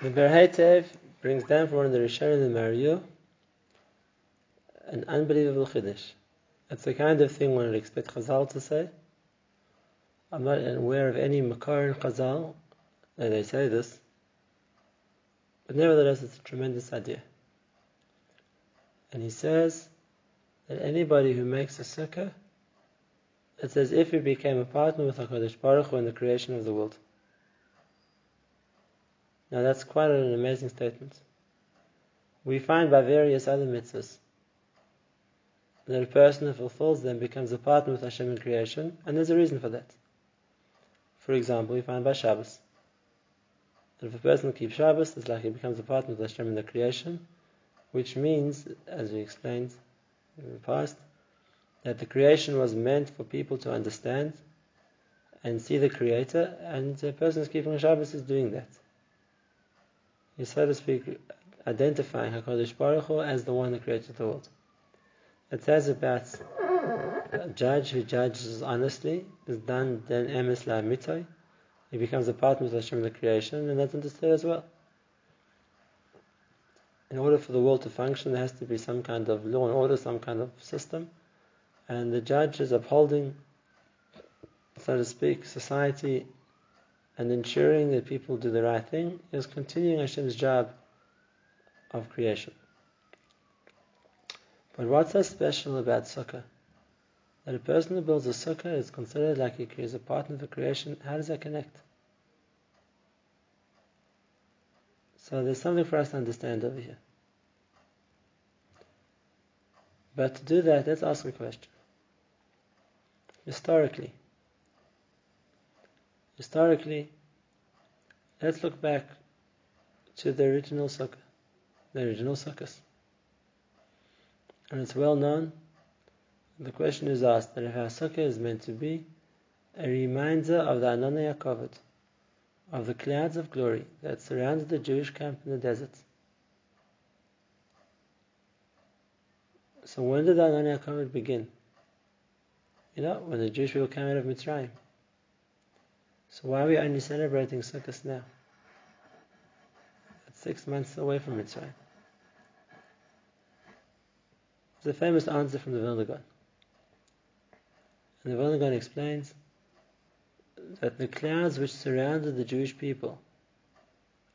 The Berhetev brings down from one of the Rishonim the Mariu an unbelievable chiddush. It's the kind of thing one would expect Chazal to say. I'm not aware of any Makar in Chazal that they say this, but nevertheless it's a tremendous idea. And he says that anybody who makes a sukkah, it's as if he became a partner with HaKadosh Baruch Hu in the creation of the world. Now that's quite an amazing statement. We find by various other mitzvahs that a person who fulfills them becomes a partner with Hashem in creation, and there's a reason for that. For example, we find by Shabbos that if a person keeps Shabbos, it's like he becomes a partner with Hashem in the creation, which means, as we explained in the past, that the creation was meant for people to understand and see the Creator, and a person who's keeping Shabbos is doing that. He's, so to speak, identifying HaKadosh Baruch Hu as the one that created the world. It says about a judge who judges honestly is done then emes la mitoy. He becomes a partner with Hashem the creation, and that's understood as well. In order for the world to function, there has to be some kind of law and order, some kind of system, and the judge is upholding, so to speak, society and ensuring that people do the right thing is continuing Hashem's job of creation. But what's so special about sukkah? That a person who builds a sukkah is considered like he is a partner of the creation. How does that connect? So there's something for us to understand over here. But to do that, let's ask a question. Historically, historically, let's look back to the original sukkah, the original sukkahs and it's well known. The question is asked that if our sukkah is meant to be a reminder of the Ananei HaKavod, of the clouds of glory that surrounded the Jewish camp in the desert. So when did the Ananei HaKavod begin? You know, when the Jewish people came out of Mitzrayim. So why are we only celebrating Sukkot now? It's six months away from Mitzrayim. There's a famous answer from the Vilna Gaon. And the Vilna Gaon explains that the clouds which surrounded the Jewish people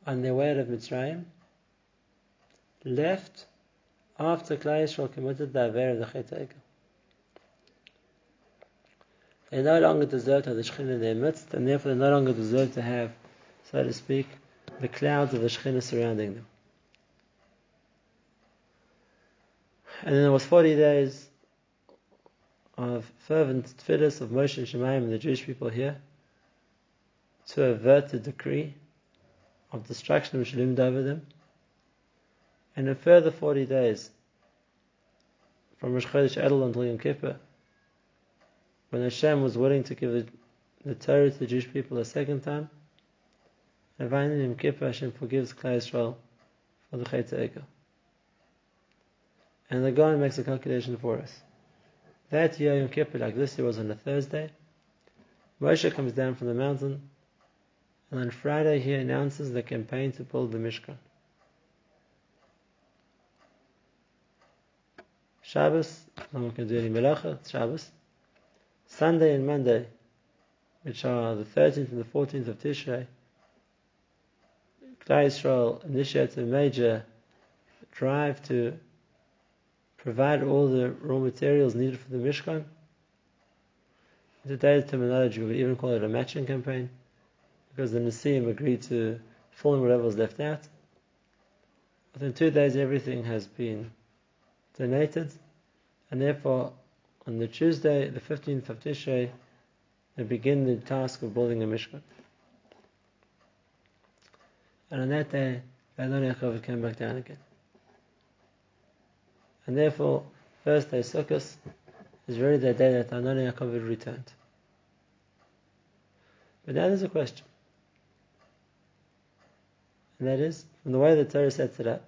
on their way out of Mitzrayim left after Klal Yisrael committed the Aver of the Chet They no longer deserve to have the Shekhinah in their midst, and therefore they no longer deserve to have, so to speak, the clouds of the Shekhinah surrounding them. And then there was 40 days of fervent tefillahs of Moshe and Shemaim and the Jewish people here to avert the decree of destruction which loomed over them. And a further 40 days from Rosh Chodesh Elul until Yom Kippur, when Hashem was willing to give the, the Torah to the Jewish people a second time, and finally in Kippur Hashem forgives Klal Yisrael for the Chet Egel. And the Gaon makes a calculation for us. That year Yom Kippur, like this year, was on a Thursday. Moshe comes down from the mountain, and on Friday he announces the campaign to build the Mishkan. Shabbos, no one can do any melacha, it's Shabbos. Sunday and Monday, which are the 13th and the 14th of Tishrei, Klal Yisrael initiates a major drive to provide all the raw materials needed for the Mishkan. In today's terminology, we would even call it a matching campaign, because the Nesiim agreed to fill in whatever was left out. Within two days, everything has been donated, and therefore, on the Tuesday, the 15th of Tishrei, they begin the task of building a Mishkan. And on that day, Adonai came back down again. And therefore, first day Sukkot is really the day that Ananei HaKavod returned. But now there's a question. And that is, from the way the Torah sets it up,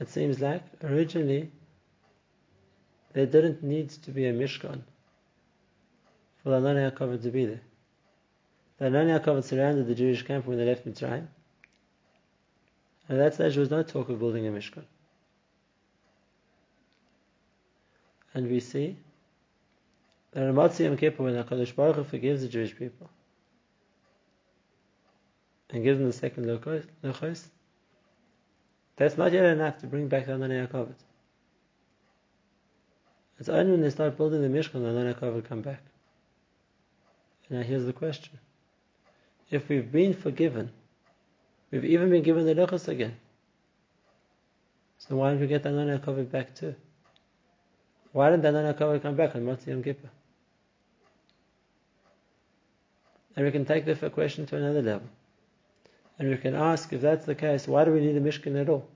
it seems like originally there didn't need to be a Mishkan for the Ananei HaKavod to be there. The Ananei HaKavod surrounded the Jewish camp when they left Mitzrayim. At that stage, there was no talk of building a Mishkan. And we see that in Motzei Yom Kippur, when HaKadosh Baruch Hu forgives the Jewish people and gives them the second Luchos, that's not yet enough to bring back the Anani HaKavod. It's only when they start building the Mishkan that Anani HaKavod come back. Now here's the question. If we've been forgiven, we've even been given the Luchos again, so why did we get the HaKavod back too? Why didn't the HaKavod come back on Motzei Yom Kippur? And we can take the question to another level. And we can ask, if that's the case, why do we need a Mishkan at all?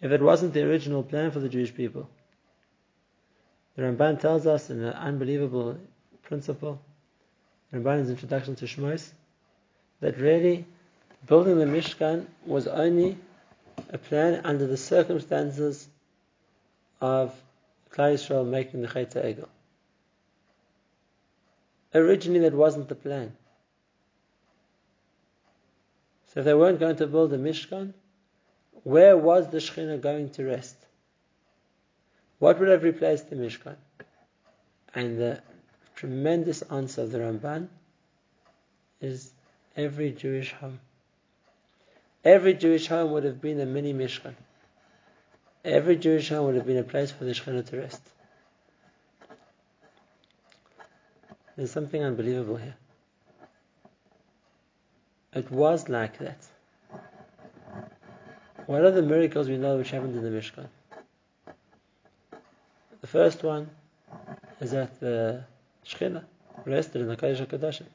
If it wasn't the original plan for the Jewish people, the Ramban tells us in an unbelievable principle, Ramban's introduction to Shmos, that really building the Mishkan was only a plan under the circumstances of Klal Yisrael making the Chet Egel. Originally, that wasn't the plan. So if they weren't going to build a Mishkan, where was the Shekhinah going to rest? What would have replaced the Mishkan? And the tremendous answer of the Ramban is every Jewish home. Every Jewish home would have been a mini Mishkan. Every Jewish home would have been a place for the Shekhinah to rest. There's something unbelievable here. It was like that. What are the miracles we know which happened in the Mishkan? The first one is that the Shekhinah rested in the Kodesh HaKadoshim.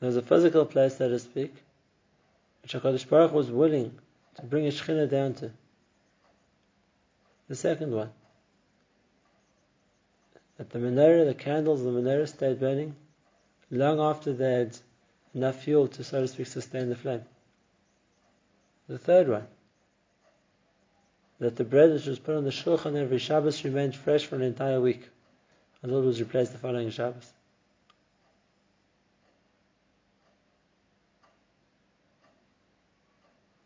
There was a physical place, so to speak, which HaKadosh Baruch was willing to bring a Shekhinah down to. The second one, that the menorah, the candles of the menorah stayed burning long after they had enough fuel to, so to speak, sustain the flame. The third one, that the bread which was put on the shulchan every Shabbos remained fresh for an entire week until it was replaced the following Shabbos.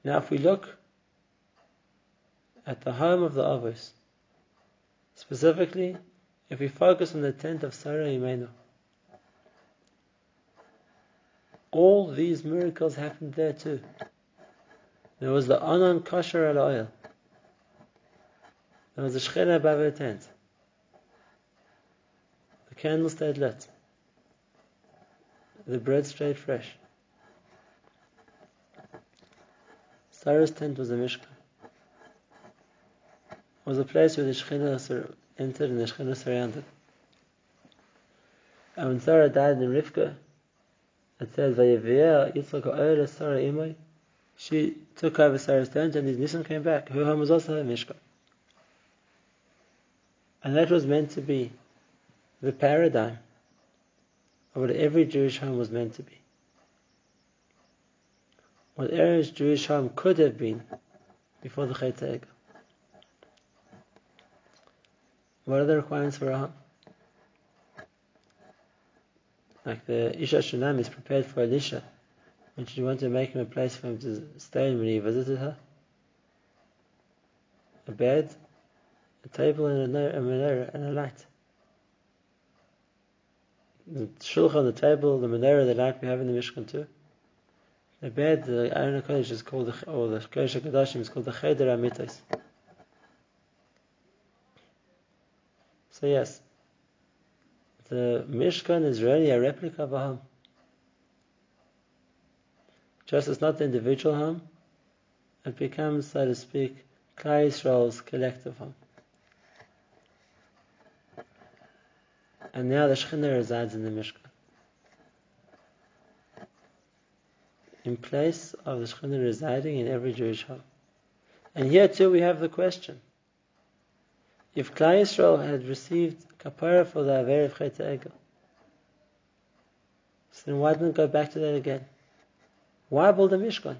Now, if we look at the home of the Avos, specifically if we focus on the tent of Sarah Imenu, all these miracles happened there too. There was the Anan kosher al oil. There was the Shechina above her tent. The candle stayed lit. The bread stayed fresh. Sarah's tent was a Mishkan. It was a place where the Shechina entered and the Shechina surrounded. And when Sarah died in Rivka, it says, Yitzchak Sarah Imai. She took over Sarah's tent and his Nisan came back. Her home was also a Mishkan. And that was meant to be the paradigm of what every Jewish home was meant to be. What every Jewish home could have been before the Chet What are the requirements for a home? Like the Isha Shunam is prepared for Elisha when she wanted to make him a place for him to stay in when he visited her. A bed, a table, and a, a menorah, and a light. The shulchan, the table, the menorah, the light we have in the Mishkan too. The bed, the Aron HaKodesh is called, the, or the Kodesh HaKodashim is called the Cheder HaMitos. So yes, the Mishkan is really a replica of a home. Just as not the individual home, it becomes, so to speak, Klal Yisrael's collective home. And now the Shekhinah resides in the Mishkan. In place of the Shekhinah residing in every Jewish home. And here too we have the question. If Klal Yisrael had received kapara for the Aver of Chet Egel, so then why didn't it go back to that again? Why build a Mishkan?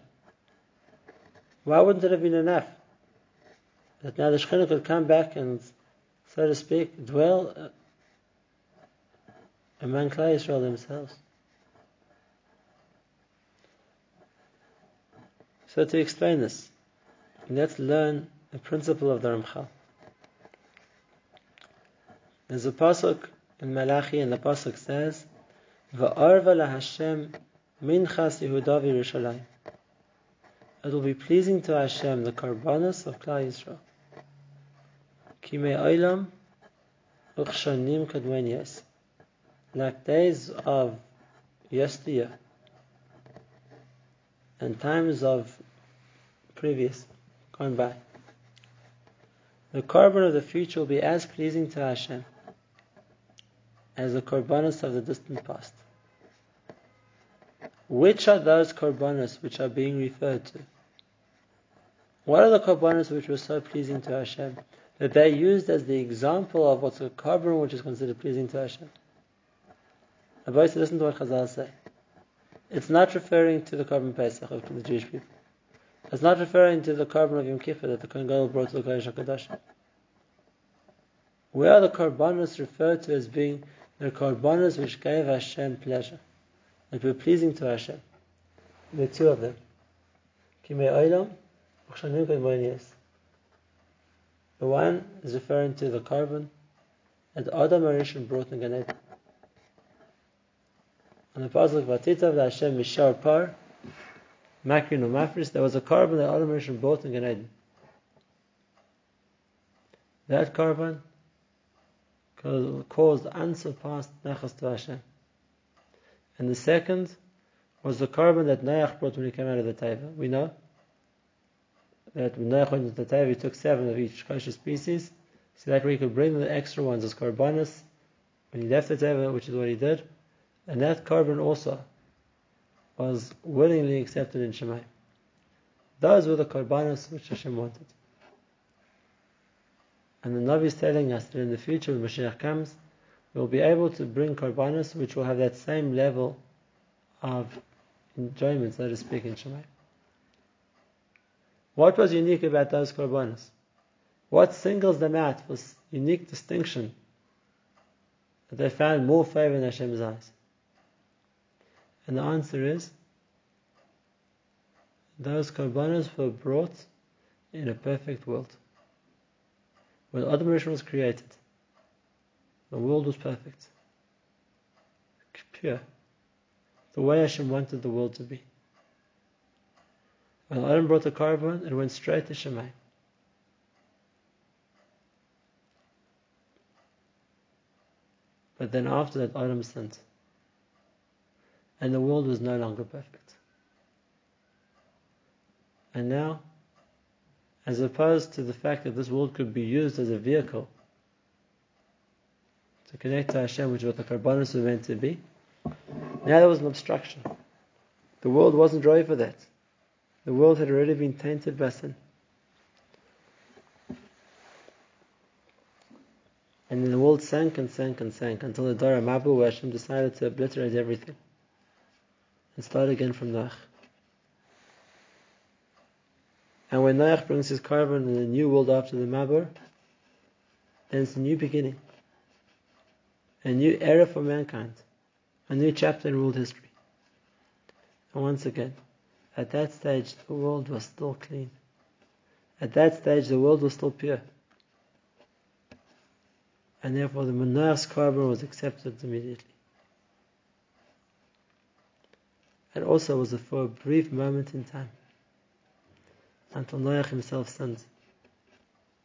Why wouldn't it have been enough that now the Shekhinah could come back and, so to speak, dwell among Klal Yisrael themselves? So to explain this, let's learn the principle of the Ramchal. There's a pasuk in Malachi, and the pasuk says, "Va'arva Hashem minchas Yehuda v'Yerushalayim." It will be pleasing to Hashem the karbanos of Klal Yisrael. Kimei olam uchshanim kadmenias, like days of yesteryear and times of previous gone by. The korban of the future will be as pleasing to Hashem as the korbanos of the distant past. Which are those korbanos which are being referred to? What are the korbanos which were so pleasing to Hashem that they used as the example of what's a korban which is considered pleasing to Hashem? To listen to what Chazal say. It's not referring to the korban Pesach of the Jewish people. It's not referring to the korban of Yom Kippur that the Kohen Gadol brought to the Kodesh HaKadosh. Where are the korbanos referred to as being the korbanos which gave Hashem pleasure, that were pleasing to Hashem. Are two of them. The one is referring to the korban that Adam Arishon brought in Gan Eden. On the pasuk Vatitav Hashem Mishar Par Makrin Mafris, there was a korban that Adam Arishon brought in Gan Eden. That korban caused unsurpassed nachas to Hashem. And the second was the korban that Noach brought when he came out of the Taiva. We know that when Noach went into the Taiva, he took seven of each kosher species, so that we could bring the extra ones as korbanos when he left the Taiva, which is what he did. And that korban also was willingly accepted in Shemai. Those were the korbanos which Hashem wanted. And the Navi is telling us that in the future, when Mashiach comes, we'll be able to bring korbanos which will have that same level of enjoyment, so to speak, in Shemai. What was unique about those korbanos? What singles them out for unique distinction that they found more favor in Hashem's eyes? And the answer is those korbanos were brought in a perfect world. When Adam Rishon was created, the world was perfect, pure, the way Hashem wanted the world to be. When Adam brought the korban, it went straight to Shemai. But then after that, Adam sinned. And the world was no longer perfect. And now, as opposed to the fact that this world could be used as a vehicle to connect to Hashem, which is what the korbanos were meant to be. Now there was an obstruction. The world wasn't ready for that. The world had already been tainted by sin. And then the world sank and sank and sank until the Dara Mabu, Hashem decided to obliterate everything and start again from Noach. And when Noach brings his korban in the new world after the Mabul, then it's a new beginning. A new era for mankind. A new chapter in world history. And once again, at that stage the world was still clean. At that stage the world was still pure. And therefore the Noach's korban was accepted immediately. Also was for a brief moment in time until Noach himself sinned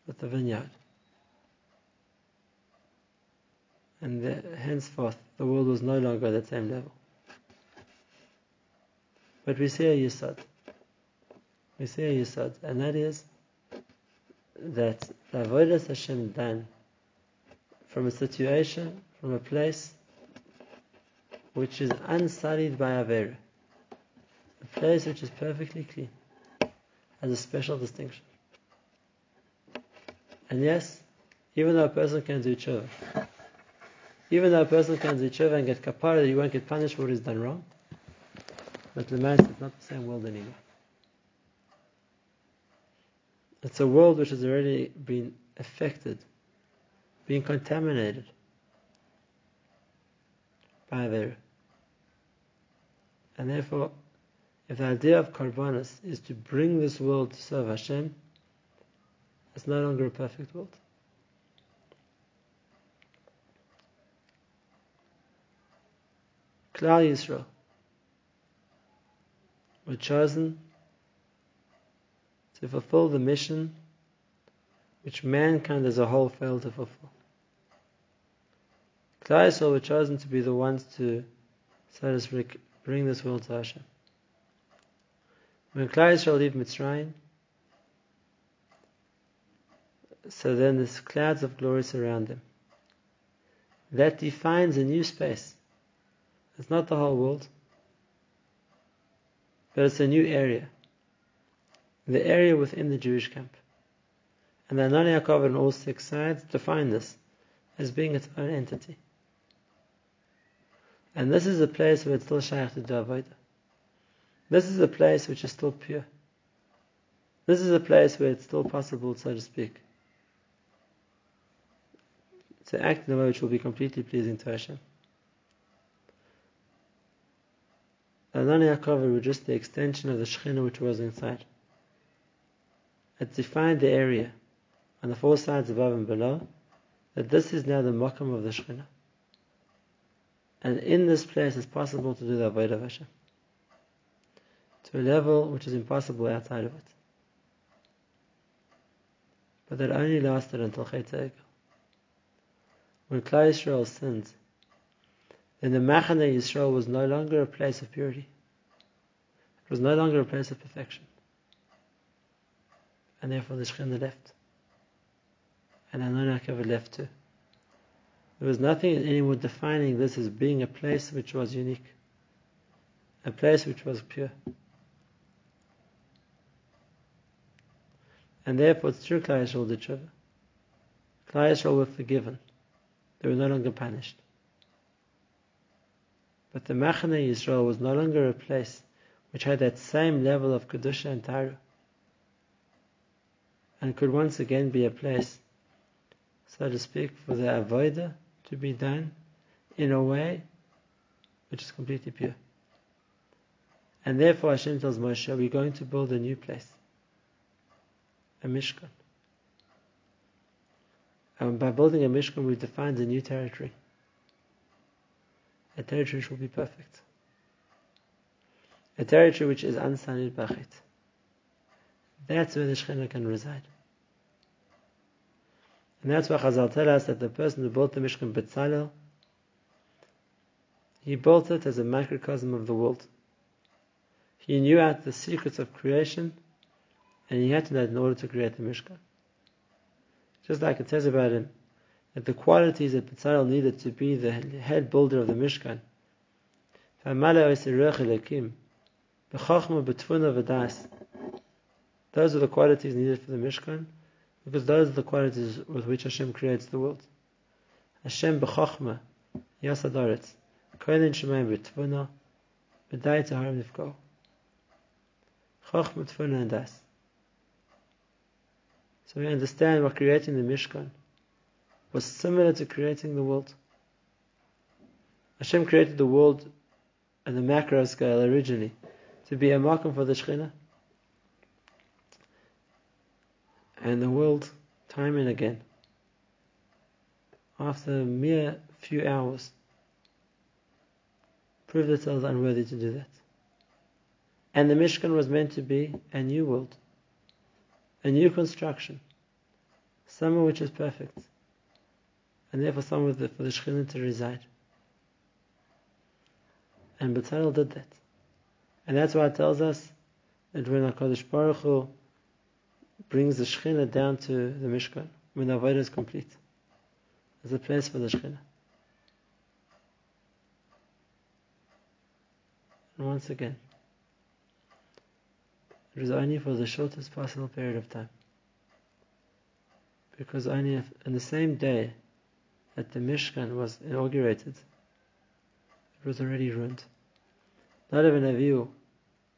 with the vineyard. And the, henceforth, the world was no longer at the same level. But we see a yisod. We see a yisod, and that is that the avodas Hashem done from a situation, from a place which is unsullied by Avera, a place which is perfectly clean has a special distinction. And yes, even though a person can do tshuva, even though a person can do tshuva and get kapara, he won't get punished for what he's done wrong. But the man is not the same world anymore. It's a world which has already been affected, being contaminated by Avera. And therefore, If the idea of korbanos is to bring this world to serve Hashem, it's no longer a perfect world. Klal Yisrael were chosen to fulfill the mission which mankind as a whole failed to fulfill. Klal Yisrael were chosen to be the ones to, so to speak, bring this world to Hashem. When Klal Yisrael leave Mitzrayim, so then there's clouds of glory surround them. That defines a new space. It's not the whole world, but it's a new area. The area within the Jewish camp. And the Anan Yaakov on all six sides define this as being its own entity. And this is a place where it's still shaykh to do This is a place which is still pure. This is a place where it's still possible, so to speak, to act in a way which will be completely pleasing to Hashem. Anan Yaakov were just the extension of the Shekhinah which was inside. It defined the area on the four sides above and below that this is now the Makam of the Shekhinah. And in this place it's possible to do the Avodah of Hashem a level which is impossible outside of it. But that only lasted until Chet When Klal Yisrael sinned, then the Machane Yisrael was no longer a place of purity. It was no longer a place of perfection. And therefore the Shekhinah left. And Anunnaki left too. There was nothing anymore defining this as being a place which was unique. A place which was pure. And therefore true Klal Yisrael did tshuva. Klal Yisrael were forgiven. They were no longer punished. But the Machane Yisrael was no longer a place which had that same level of Kedusha and Taru. And could once again be a place, so to speak, for the Avodah to be done in a way which is completely pure. And therefore Hashem tells Moshe, we're going to build a new place. A Mishkan. And by building a Mishkan, we define a new territory a territory which will be perfect. A territory which is unsanid bachet. That's where the Shekhinah can reside. And that's why Chazal tell us that the person who built the Mishkan Betzalel, he built it as a microcosm of the world. He knew out the secrets of creation, and he had to know in order to create the Mishkan. Just like it says about him, that the qualities that Bezalel needed to be the head builder of the Mishkan. Those are the qualities needed for the Mishkan, because those are the qualities with which Hashem creates the world. Hashem b'chachma yasadaretz koilin shemayim b'tvuna b'dai taharim nifko. Chachma, tvuna, and das. So we understand we're creating the Mishkan was similar to creating the world. Hashem created the world at the macro scale originally to be a makom for the Shekhinah. And the world, time and again, after a mere few hours, proved itself unworthy to do that. And the Mishkan was meant to be a new world, a new construction, somewhere which is perfect and therefore somewhere for the Shekhinah to reside. And Bezalel did that. And that's why it tells us that when HaKadosh Baruch Hu brings the Shekhinah down to the Mishkan, when the Avodah is complete, there's a place for the Shekhinah. And once again, it was only for the shortest possible period of time. Because only in the same day that the Mishkan was inaugurated, it was already ruined. Not even a view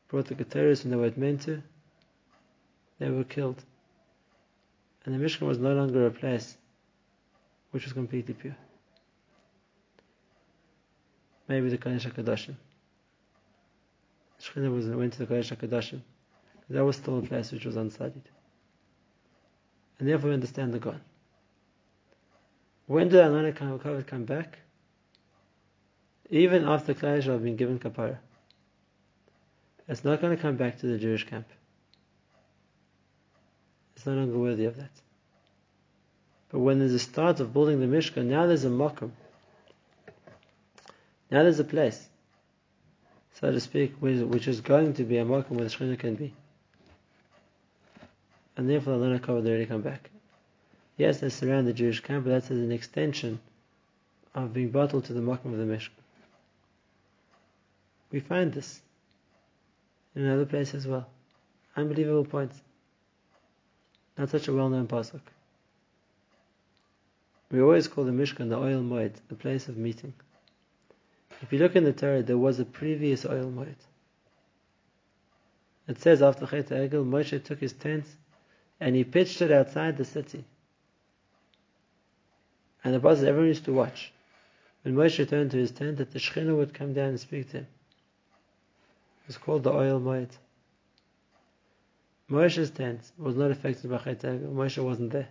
brought the ketores when they were meant to, they were killed. And the Mishkan was no longer a place which was completely pure. Maybe the Kodesh HaKadoshim. Shechina was went to the Kodesh HaKadoshim. That was still a place which was unstudied. And therefore we understand the God. When did Alana Kavod come back? Even after Klal Yisrael had been given kapara. It's not going to come back to the Jewish camp. It's no longer worthy of that. But when there's a start of building the Mishkan, now there's a makom. Now there's a place, so to speak, which is going to be a makom where the Shekhinah can be. And therefore the Lana Kavod already come back. Yes, they surround the Jewish camp, but that's as an extension of being bottled to the makom of the Mishkan. We find this in another place as well. Unbelievable points. Not such a well-known pasuk. We always call the Mishkan the Ohel Moed, the place of meeting. If you look in the Torah, there was a previous Ohel Moed. It says after Chet Egel, Moshe took his tent and he pitched it outside the city. And the pasuk everyone used to watch. When Moshe returned to his tent, that the Shekhinah would come down and speak to him. It was called the Ohel Moed. Moshe's tent was not affected by Chet Moshe wasn't there.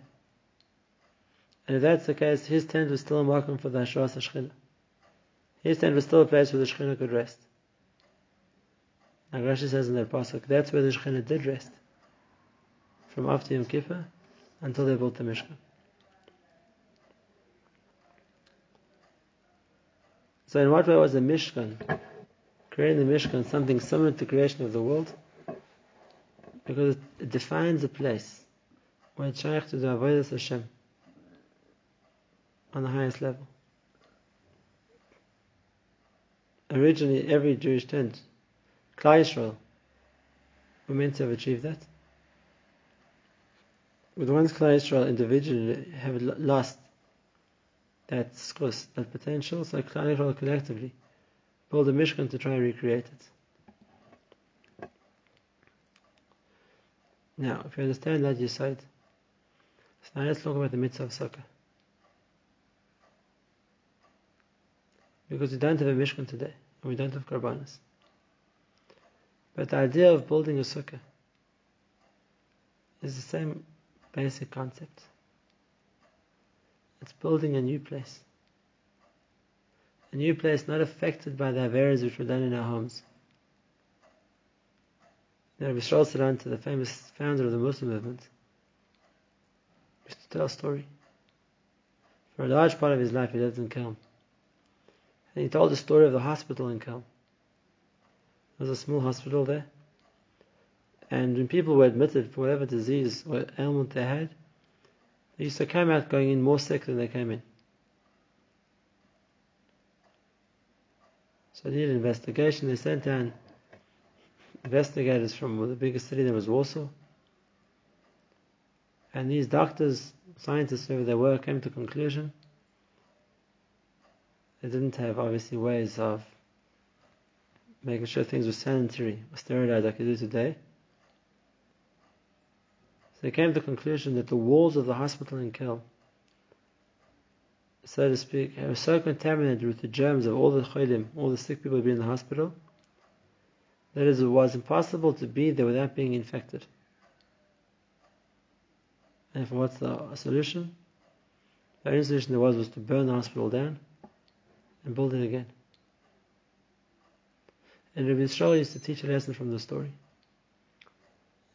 And if that's the case, his tent was still a makom for the Hashras Shechina. His tent was still a place where the Shechina could rest. Now Rashi says in that pasuk, that's where the Shechina did rest. From after Yom Kippur until they built the Mishkan. So in what way was the Mishkan creating the Mishkan something similar to creation of the world because it defines a place where it's shaykh to the Avodah Hashem on the highest level. Originally, every Jewish tent, Klal Yisrael, were meant to have achieved that. But once Klal Yisrael individually have lost that skos, that potential, so Klal collectively build a Mishkan to try and recreate it. Now, if you understand that, you said, so now let's talk about the mitzvah of sukkah. Because we don't have a Mishkan today, and we don't have korbanos. But the idea of building a sukkah is the same basic concept. It's building a new place a new place not affected by the Averas which were done in our homes. Now, Rabbi Salanter the famous founder of the Mussar movement, used to tell a story. For a large part of his life, he lived in Kelm. And he told the story of the hospital in Kelm. There was a small hospital there. And when people were admitted for whatever disease or ailment they had, they used to come out going in more sick than they came in. So they did an investigation. They sent down investigators from the biggest city, that was Warsaw. And these doctors, scientists, whoever they were, came to the conclusion they didn't have, obviously, ways of making sure things were sanitary or sterilized like they do today. So they came to the conclusion that the walls of the hospital in Kelm so to speak, were so contaminated with the germs of all the cholim, all the sick people who had been in the hospital, that it was impossible to be there without being infected. And for what's the solution? The only solution there was was to burn the hospital down and build it again. And Rabbi Yisrael used to teach a lesson from the story.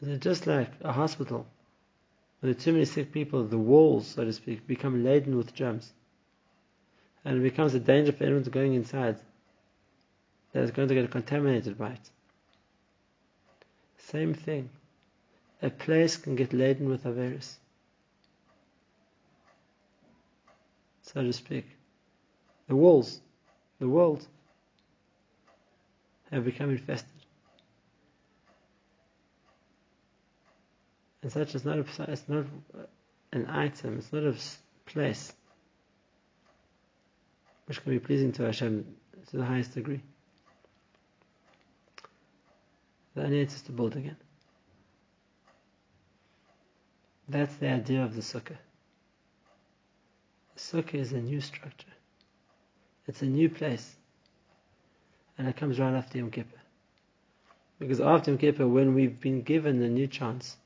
That just like a hospital, where there are too many sick people, the walls, so to speak, become laden with germs and it becomes a danger for anyone going inside that is going to get contaminated by it. Same thing. A place can get laden with a virus, so to speak. The walls, the world, have become infested. And such is not a, it's not uh, an item, it's not a place which can be pleasing to Hashem to the highest degree. The needs is to build again. That's the idea of the sukkah. The sukkah is a new structure. It's a new place. And it comes right after Yom Kippur. Because after Yom Kippur, when we've been given a new chance,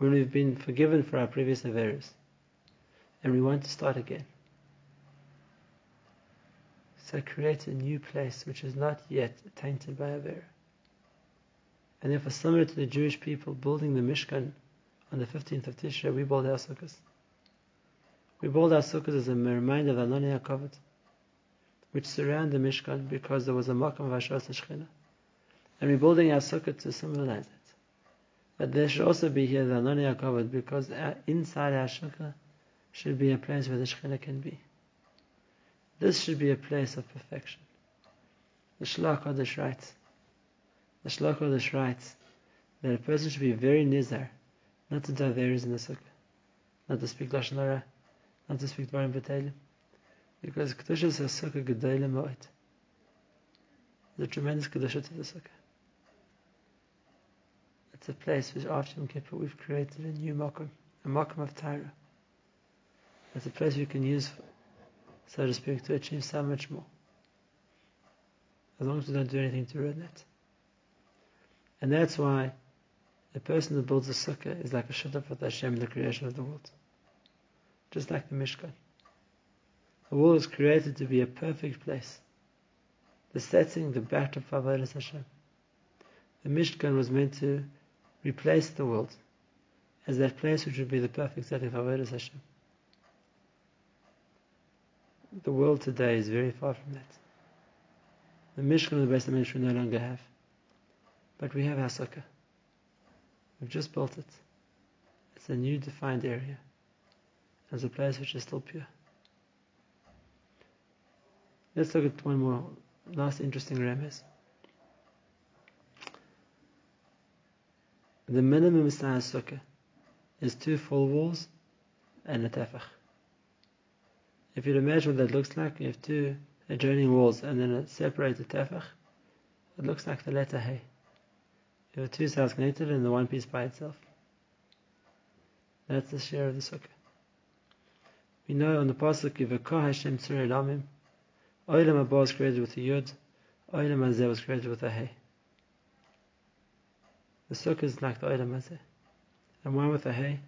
when we've been forgiven for our previous errors, and we want to start again, so create a new place which is not yet tainted by Avera. And therefore, similar to the Jewish people building the Mishkan on the 15th of Tishrei, we build our sukkahs. We build our sukkahs as a reminder of Anani HaKavod, which surround the Mishkan because there was a Makam of Ashras Shechina. And we're building our sukkah to symbolize it. But there should also be here the Anani HaKavod because uh, inside our sukkah should be a place where the Shechina can be. This should be a place of perfection. The Shlach Kodesh writes, the Shlach Kodesh writes that a person should be very nizar, not to do averis in the sukkah, not to speak lashon hara, not to speak dvarim b'teilim, because kedusha is a sukkah gedolim moed. There's a tremendous kedusha to the sukkah. It's a place which after Yom Kippur we've created a new makom, a makom of Torah. It's a place we can use so to speak, to achieve so much more. As long as we don't do anything to ruin it. And that's why the person who builds a sukkah is like a shutaf with Hashem in the creation of the world. Just like the Mishkan. The world was created to be a perfect place. The setting, the backdrop of Hashem. The Mishkan was meant to replace the world as that place which would be the perfect setting of Avodah Hashem the world today is very far from that. The Mishkan and the Beis HaMikdash we no longer have. But we have our sukkah. We've just built it. It's a new defined area. It's a place which is still pure. Let's look at one more last interesting remez. The minimum size sukkah is two full walls and a tefach. If you imagine what that looks like, you have two adjoining walls and then a separated tefach. It looks like the letter Hey. You have two sides connected and the one piece by itself. That's the share of the sukkah. We know on the pasuk Yivakah Hashem Tzurei Lamim. Oilam Abba was created with a yud. Oilam Hazeh was created with a hey. The sukkah is like the Oilam Hazeh. And one with the hay?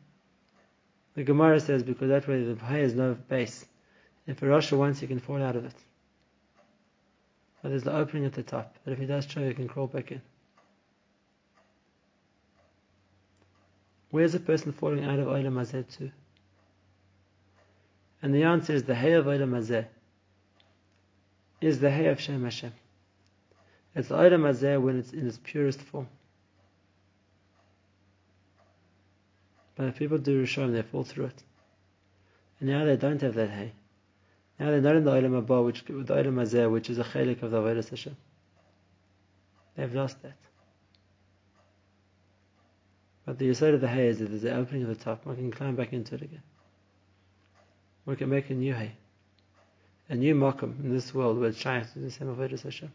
The Gemara says because that way the hay has no base. If a Rasha wants, he can fall out of it. But there's the opening at the top. But if he does try, he can crawl back in. Where's a person falling out of Olam Hazeh to? And the answer is the Hay of Olam Hazeh is the Hay of Shem Hashem. It's Hazeh when it's in its purest form. But if people do Rishon, they fall through it. And now they don't have that Hay. Now they're not in the Olam Abba, which the Olam Hazeh, which is a chelik of the Avodah Hashem. They've lost that. But the Yisod of the Hay is that there's an opening at the top. One can climb back into it again. One can make a new Hay. A new Makam in this world where it shines to the same Avodah Hashem.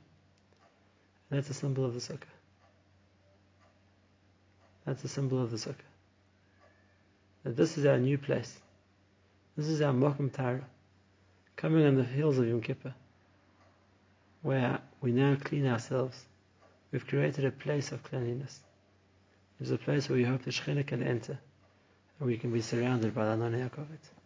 And that's a symbol of the Sukkah. That's a symbol of the Sukkah. That this is our new place. This is our Makam Torah coming on the heels of Yom Kippur, where we now clean ourselves. We've created a place of cleanliness. It's a place where we hope the Shekhinah can enter and we can be surrounded by the HaKavod.